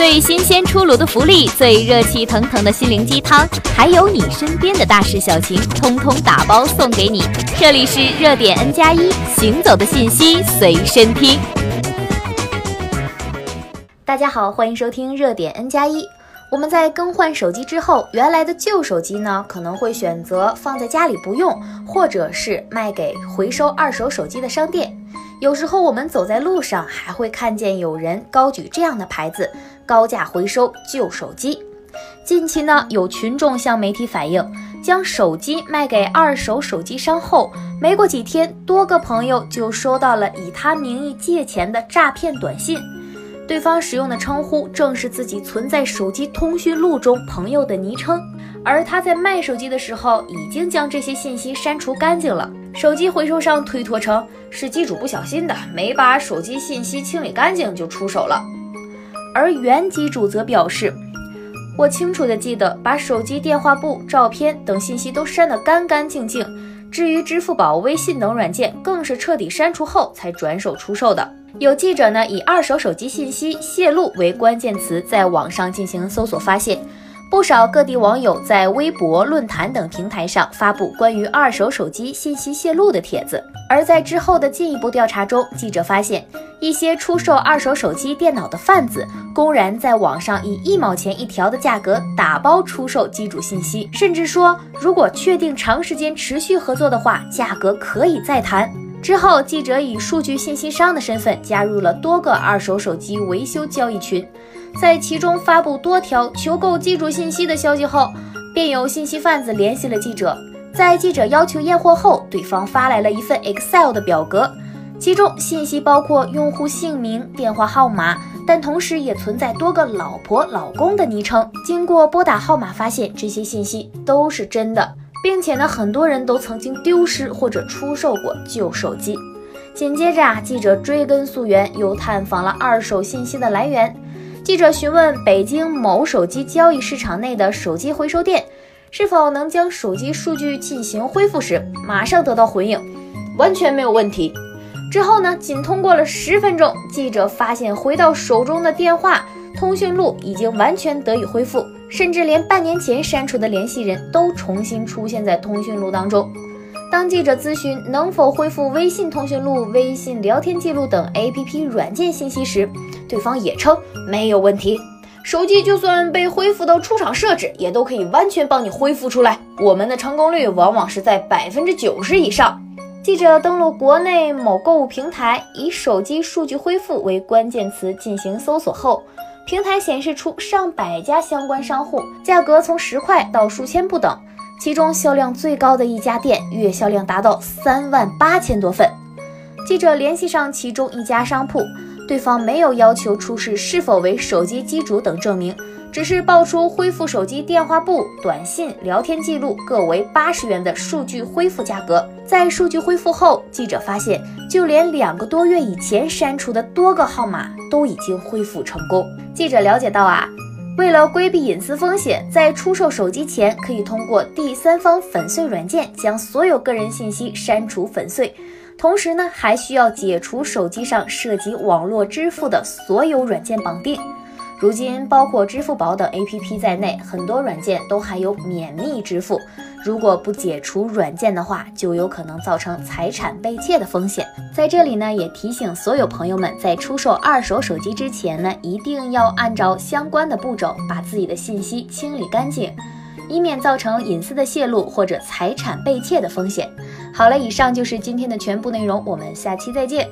最新鲜出炉的福利，最热气腾腾的心灵鸡汤，还有你身边的大事小情，通通打包送给你。这里是热点 N 加一，行走的信息随身听。大家好，欢迎收听热点 N 加一。我们在更换手机之后，原来的旧手机呢，可能会选择放在家里不用，或者是卖给回收二手手机的商店。有时候我们走在路上，还会看见有人高举这样的牌子：高价回收旧手机。近期呢，有群众向媒体反映，将手机卖给二手手机商后，没过几天，多个朋友就收到了以他名义借钱的诈骗短信。对方使用的称呼正是自己存在手机通讯录中朋友的昵称，而他在卖手机的时候已经将这些信息删除干净了。手机回收商推脱称是机主不小心的，没把手机信息清理干净就出手了。而原机主则表示，我清楚的记得把手机电话簿、照片等信息都删得干干净净，至于支付宝、微信等软件，更是彻底删除后才转手出售的。有记者呢以二手手机信息泄露为关键词，在网上进行搜索，发现不少各地网友在微博、论坛等平台上发布关于二手手机信息泄露的帖子。而在之后的进一步调查中，记者发现一些出售二手手机、电脑的贩子，公然在网上以一毛钱一条的价格打包出售机主信息，甚至说如果确定长时间持续合作的话，价格可以再谈。之后，记者以数据信息商的身份加入了多个二手手机维修交易群，在其中发布多条求购机主信息的消息后，便有信息贩子联系了记者。在记者要求验货后，对方发来了一份 Excel 的表格，其中信息包括用户姓名、电话号码，但同时也存在多个老婆、老公的昵称。经过拨打号码，发现这些信息都是真的。并且呢，很多人都曾经丢失或者出售过旧手机。紧接着啊，记者追根溯源，又探访了二手信息的来源。记者询问北京某手机交易市场内的手机回收店，是否能将手机数据进行恢复时，马上得到回应，完全没有问题。之后呢，仅通过了十分钟，记者发现回到手中的电话。通讯录已经完全得以恢复，甚至连半年前删除的联系人都重新出现在通讯录当中。当记者咨询能否恢复微信通讯录、微信聊天记录等 APP 软件信息时，对方也称没有问题。手机就算被恢复到出厂设置，也都可以完全帮你恢复出来。我们的成功率往往是在百分之九十以上。记者登录国内某购物平台，以“手机数据恢复”为关键词进行搜索后。平台显示出上百家相关商户，价格从十块到数千不等。其中销量最高的一家店，月销量达到三万八千多份。记者联系上其中一家商铺，对方没有要求出示是否为手机机主等证明。只是报出恢复手机电话簿、短信、聊天记录各为八十元的数据恢复价格。在数据恢复后，记者发现，就连两个多月以前删除的多个号码都已经恢复成功。记者了解到啊，为了规避隐私风险，在出售手机前，可以通过第三方粉碎软件将所有个人信息删除粉碎，同时呢，还需要解除手机上涉及网络支付的所有软件绑定。如今，包括支付宝等 APP 在内，很多软件都含有免密支付。如果不解除软件的话，就有可能造成财产被窃的风险。在这里呢，也提醒所有朋友们，在出售二手手机之前呢，一定要按照相关的步骤把自己的信息清理干净，以免造成隐私的泄露或者财产被窃的风险。好了，以上就是今天的全部内容，我们下期再见。